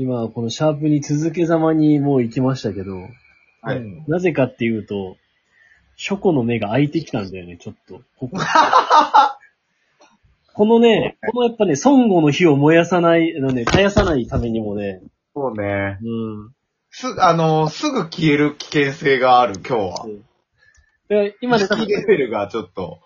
今、このシャープに続けざまにもう行きましたけど、はいうんなぜかっていうと、ショコの目が開いてきたんだよね、ちょっと。こここのね、このやっぱね、孫悟の火を燃やさない、あのね、絶やさないためにもね、そうね。うん。す、あの、すぐ消える危険性がある、今日は。で今ね、多分意識レベルがちょっと。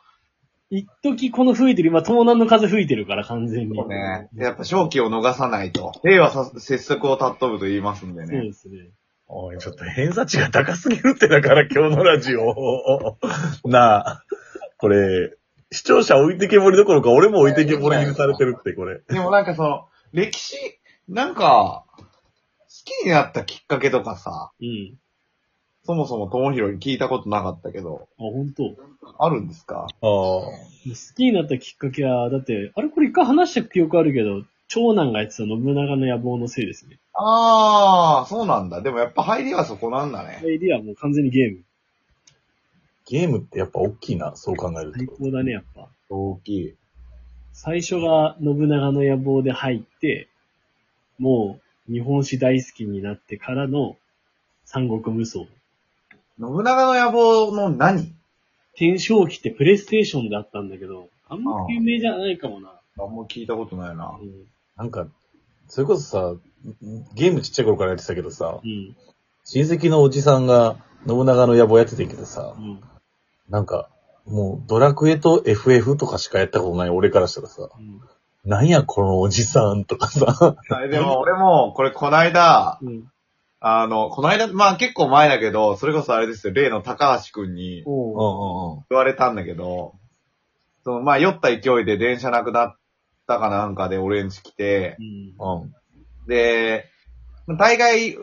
一時この吹いてる、今、東南の風吹いてるから、完全に。そうね。やっぱ勝機を逃さないと。令和さ、拙速を尊ぶと言いますんでそうね。ですね。おい、ちょっと偏差値が高すぎるってだから今日のラジオ。なあ、これ、視聴者置いてけぼりどころか俺も置いてけぼりにされてるって、これ。でもなんかその、歴史、なんか、好きになったきっかけとかさ、うん。そもそも友広に聞いたことなかったけど、あ、本当？あるんですか？ああ。好きになったきっかけは、だって、あれこれ一回話した記憶あるけど、長男がやってた信長の野望のせいですね。あー、そうなんだ。でもやっぱ入りはそこなんだね。エリはもう完全にゲーム。ゲームってやっぱ大きいな、そう考える最と。高だね、やっぱ。大きい。最初が信長の野望で入って、もう日本史大好きになってからの三国無双。信長の野望の何？天正期ってプレイステーションであったんだけど、あんま有名じゃないかもな。あんま聞いたことないなう。ん。なんか、それこそさ、ゲームちっちゃい頃からやってたけどさ、うん。親戚のおじさんが信長の野望やってたけどさう、ん。なんか、もうドラクエと FF とかしかやったことない俺からしたらさ、うん。なんやこのおじさんとかさ、あでも俺も、これこないだ、うん。あの、この間、まあ結構前だけど、それこそあれですよ、例の高橋くんにうんおう。うんうん。言われたんだけど、その、まあ酔った勢いで電車なくなったかなんかで俺ん家来てう、ん。うん。で、大概、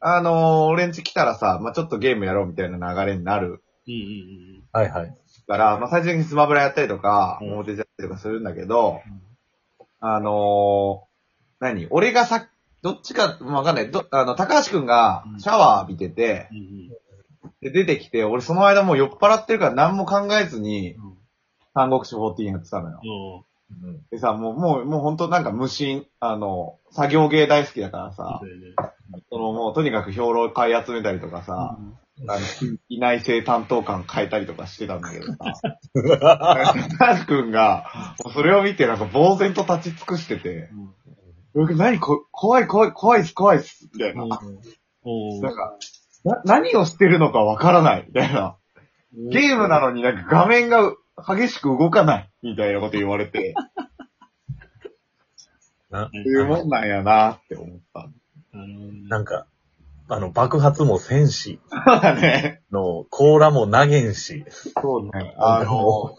あの俺ん家来たらさ、まあちょっとゲームやろうみたいな流れになるうんうんはいはい。から、まあ最終的にスマブラやったりとか、うん表じゃったりとかするんだけど、うんあのー何？俺がさ、どっちか、まあわかんない。ど、あの、高橋くんがシャワー浴びてて、うん。うんで、出てきて、俺その間もう酔っ払ってるから何も考えずに、うん。三国志14やってたのよ。おう。うんでさ、もう、もう、もうほんとなんか無心、あの、作業芸大好きだからさそのもうとにかく兵糧買い集めたりとかさ、あの、い内政担当官変えたりとかしてたんだけどさ、高橋くんが、もうそれを見てなんか呆然と立ち尽くしてて、うん。僕何こ、怖い怖い怖いっす怖いっす、みたいな。うん。おう。なんか、な、何をしてるのかわからない、みたいな。ゲームなのになんか画面が激しく動かない、みたいなこと言われて、なそういうもんなんやなって思った。なんか、あの、爆発もせんし、そうだね。の、甲羅も投げんし、そうね。あの、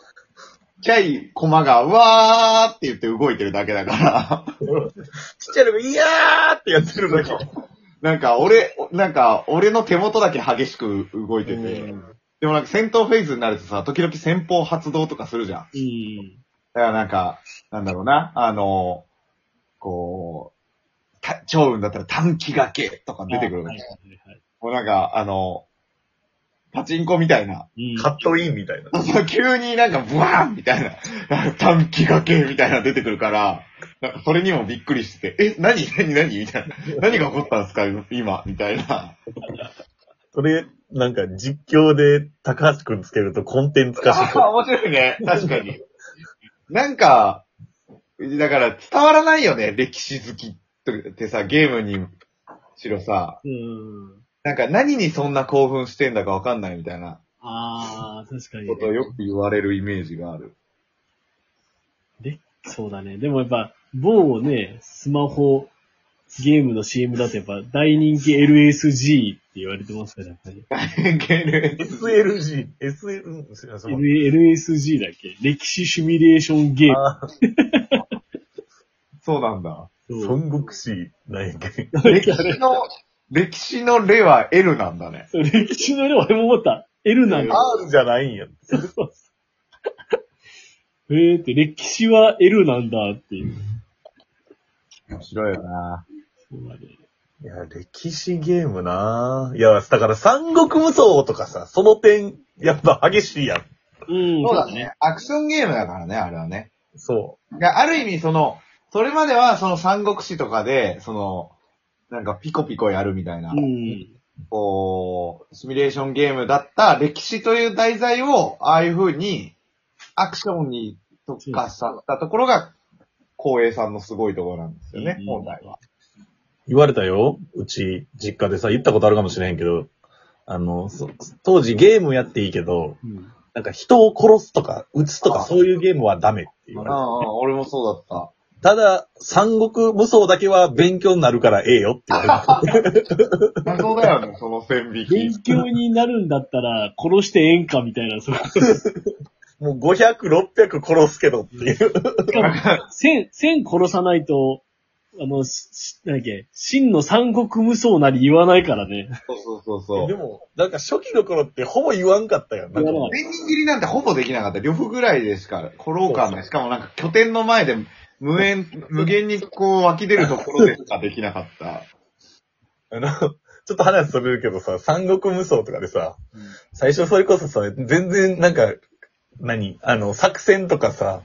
ちっちゃいコマが、うわーって言って動いてるだけだから。ちっちゃいのが、いやーってやってるだけ。なんか、俺、なんか、俺の手元だけ激しく動いてて。でもなんか戦闘フェーズになるとさ、時々先方発動とかするじゃん。うん。だからなんか、なんだろうな、あの、こう、た超運だったら短期掛けとか出てくるのはいはいはい。もうなんか、あの、パチンコみたいな。うん。カットインみたいな。急になんかブワーンみたいな、短期掛けみたいなの出てくるから、なんかそれにもびっくりしてて、え、何何何？みたいな。何が起こったんですか？今みたいな。それ、なんか実況で高橋くんつけるとコンテンツ化しあそう。面白いね。確かに。なんか、だから伝わらないよね、歴史好きってさ、ゲームにしろさ、うん。なんか何にそんな興奮してんだかわかんないみたいなああ、確かに、ことをよく言われるイメージがある。で、そうだね。でもやっぱ、某ね、スマホ、ゲームの CM だとやっぱ大人気 LSG って言われてますから、やっぱり。SLG、SL、うんすいません LSG だっけ？歴史シミュレーションゲーム。あそうなんだ。そう孫悟史なんやっけ。歴史の、歴史の例は L なんだね。そ う歴史の色俺も思った。L なんだ。R じゃないんや。そうそうえーって、歴史は L なんだっていう。面白いよな。そうだね。いや、歴史ゲームなぁ。いや、だから三国無双とかさ、その点、やっぱ激しいやん。うん、そうだね。。アクションゲームだからね、あれはね。そがある意味、その、それまではその三国志とかで、その、なんかピコピコやるみたいな、うん。こう、シミュレーションゲームだった歴史という題材を、ああいう風に、アクションに特化させたところが、光栄さんのすごいところなんですよねう、ん本来は。言われたよ。うち、実家でさ、言ったことあるかもしれへんけど、あの、そ当時ゲームやっていいけど、うん。なんか人を殺すとか、撃つとかそういうゲームはダメって言われああ、俺もそうだった。た。ただ、三国無双だけは勉強になるからええよって言われて。謎だよね、その線引勉き。強になるんだったら、殺してええんかみたいな、そう。もう500、600殺すけどっていう。しかも、千、千殺さないと、あの、ししなんだっけ、真の三国無双なり言わないからね。そうそうそうそうで。も、なんか初期の頃ってほぼ言わんかったよ。なんか言わなペンギン切りなんてほぼできなかった。呂布ぐらいでしか、コローカーね。しかもなんか拠点の前で無縁、無限にこう湧き出るところでしかできなかった。あの、ちょっと話それるけどさ、三国無双とかでさ、最初それこそさ、全然なんか、何？あの、作戦とかさ、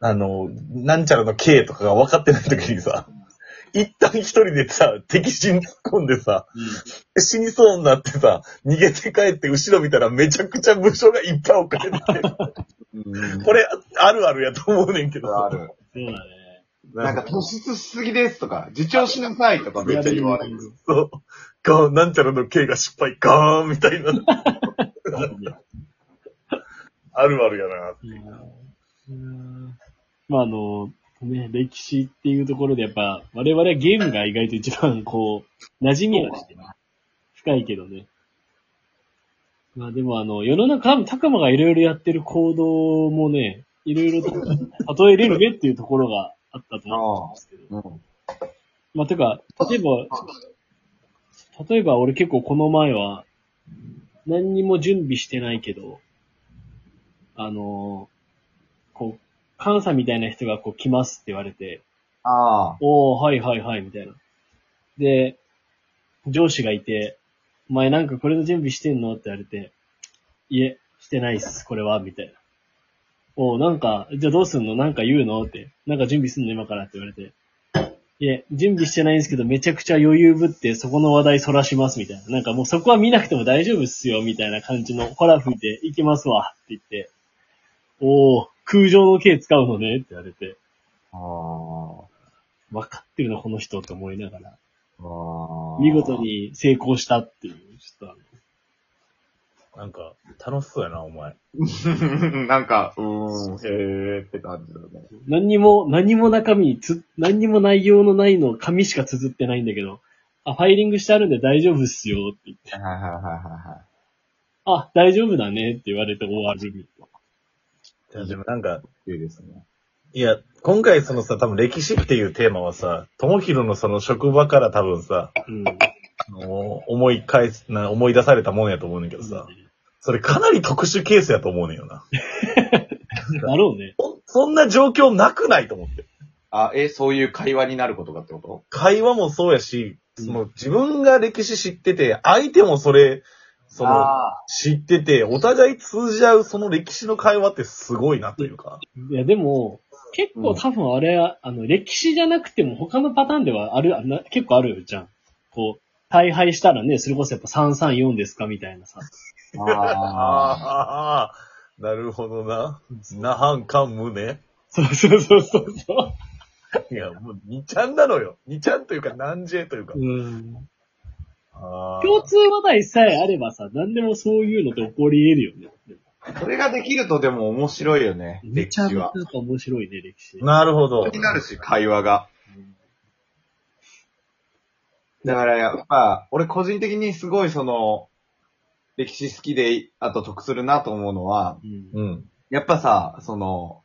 あの、なんちゃらの K とかが分かってない時にさ、一旦一人でさ、敵死に突っ込んでさ、死にそうになってさ、逃げて帰って後ろ見たらめちゃくちゃ武将がいっぱい置かれてて、うん。これあるあるやと思うねんけど。さある。そうだね。なんか突出しすぎですとか、自重しなさいとかめっちゃ言われる。そう、ガーン、なんちゃらの K が失敗、ガーンみたいな。あるあるやな。うんまああの、ね、歴史っていうところでやっぱ、我々はゲームが意外と一番こう、馴染みがして深いけどね。まあでもあの、世の中多分、たかまがいろいろやってる行動もね、いろいろと例えれるねっていうところがあったと思うんですけど。うんまあ、てか、例えば、例えば俺結構この前は、何にも準備してないけど、あのーこう、監査みたいな人がこう来ますって言われて、ああ。おー、はいはいはい、みたいな。で、上司がいて、お前なんかこれの準備してんのって言われて、いえ、してないっす、これは、みたいな。おー、なんか、じゃあどうすんの？なんか言うの？って。なんか準備すんの？今からって言われて。いえ、準備してないんですけど、めちゃくちゃ余裕ぶって、そこの話題そらします、みたいな。なんかもうそこは見なくても大丈夫っすよ、みたいな感じの、ほら吹いて、行きますわ、って言って。おー、空上の刑使うのねって言われて。ああ。分かってるな、この人って思いながら。ああ。見事。に成功したっていう、ちょっとあの、なんか、楽しそうやな、お前。なんか、うーん、へーって感じだね。何にも、何も中身つ、何にも内容のないの紙しか綴ってないんだけど、あ、ファイリングしてあるんで大丈夫っすよって言って、はいはいはいはいはい。あ、大丈夫だねって言われて終わるみたいな。でもなんか、いいですね。いや、今回そのさ、多分歴史っていうテーマはさ、ともひろのその職場から多分さ、うん。あの思い返す、な思い出されたもんやと思うねんけどさ、それかなり特殊ケースやと思うねんよな。だろうね。そそんな状況なくないと思って。あ、え、そういう会話になることかってこと？会話もそうやし、うんその自分が歴史知ってて、相手もそれ、その、あ知ってて、お互い通じ合うその歴史の会話ってすごいなというか。いや、でも、結構多分あれは、あの、歴史じゃなくても他のパターンではある、あな結構あるじゃん。こう、大敗したらね、それこそやっぱ334ですかみたいなさ。あ。ああ。ああ、なるほどな。なはんかんむね。そうそうそうそうそう。いや、もう、にちゃんなのよ。にちゃんというか、なんじえというか。うん。あー共通話題さえあればさ、何でもそういうのって起こり得るよね。それができるとでも面白いよね、めちゃめちゃ歴史は。面白いね、歴史。なるほど気。になるし、会話が。だからやっぱ、俺個人的にすごいその、歴史好きで、あと得するなと思うのは、うん。うん。やっぱさ、その、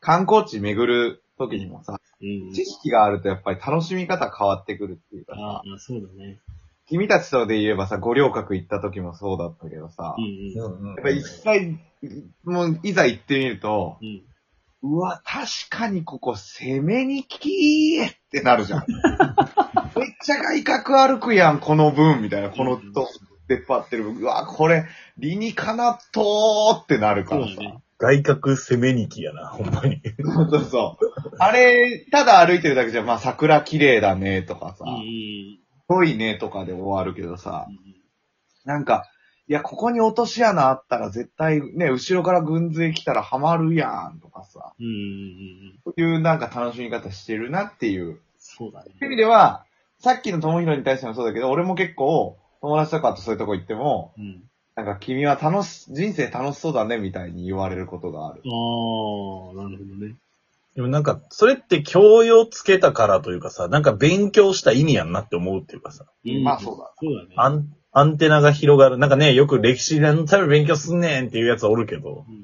観光地巡る時にもさ、うん。知識があるとやっぱり楽しみ方変わってくるっていうかさああ、、そうだね。君たちとで言えばさ、五稜郭行った時もそうだったけどさ、うんうやっぱ一回、もういざ行ってみると、うん。うわ、確かにここ攻めにきーってなるじゃん。めっちゃ外角歩くやん、この分、みたいな。このと出っ張ってる分。うわ、これ、理にかなっとーってなるからさ。外角攻めにきやな、ほんまに。そうそうそう。あれ、ただ歩いてるだけじゃ、まあ桜綺麗だねとかさ、うんうん遠いねとかで終わるけどさう、んなんか、いや、ここに落とし穴あったら絶対ね、後ろから軍勢来たらハマるやんとかさ、うんうんうん。そういうなんか楽しみ方してるなっていう。そうだね。そういう意味では、さっきの友弘に対してもそうだけど、俺も結構、友達とかとそういうとこ行っても、うん。なんか君は楽し、人生楽しそうだねみたいに言われることがある。ああ、なるほどね。でもなんか、それって教養つけたからというかさ、なんか勉強した意味やんなって思うっていうかさ、うんまあそうだ。そうだね。アンアンテナが広がる。なんかね、よく歴史のために勉強すんねんっていうやつおるけど、うん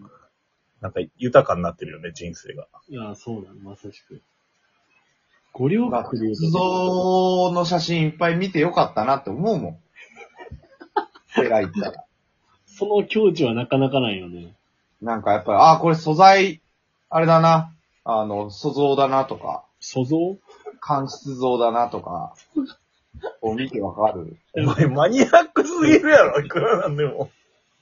なんか豊かになってるよね、人生が。いや、そうだね、まさしく。五稜まあ、郭で言う仏像の写真いっぱい見てよかったなって思うもん。寺行ったら。その境地はなかなかないよね。なんかやっぱり、ああ、これ素材、あれだな。あの、塑像だなとか、塑像？間質像だなとか、こう見てわかる。お前マニアックすぎるやろ、いくらなんでも。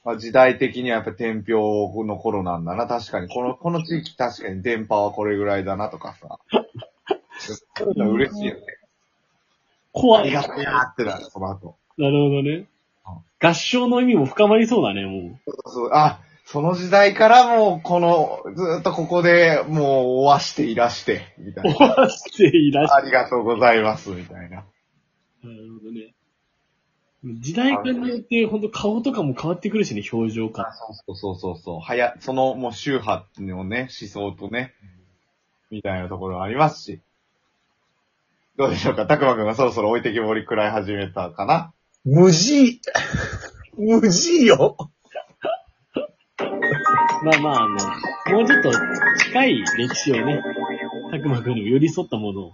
まあ、時代的にはやっぱ天平の頃なんだな。確かに、この、この地域確かに電波はこれぐらいだなとかさ。そういうの嬉しいよね。怖い。ありがなとうなってなる、その後。るほどね。合唱の意味も深まりそうだね、もそうあ、その時代からもう、この、ずっとここでもう終わしていらして、みたう。いな。終わらせていらっしゃありがとうございます、みたいな。る。なるほどね。時代感によって、ほんと顔とかも変わってくるしね、表情感。そうそうそうそう。はや、そのもう宗派のね、思想とね、みたいなところがありますし。どうでしょうか？たくまくんがそろそろ置いてきぼり食らい始めたかな？無事、無事よ。まあまあ、あの、もうちょっと近い歴史をね、たくまくんに寄り添ったものを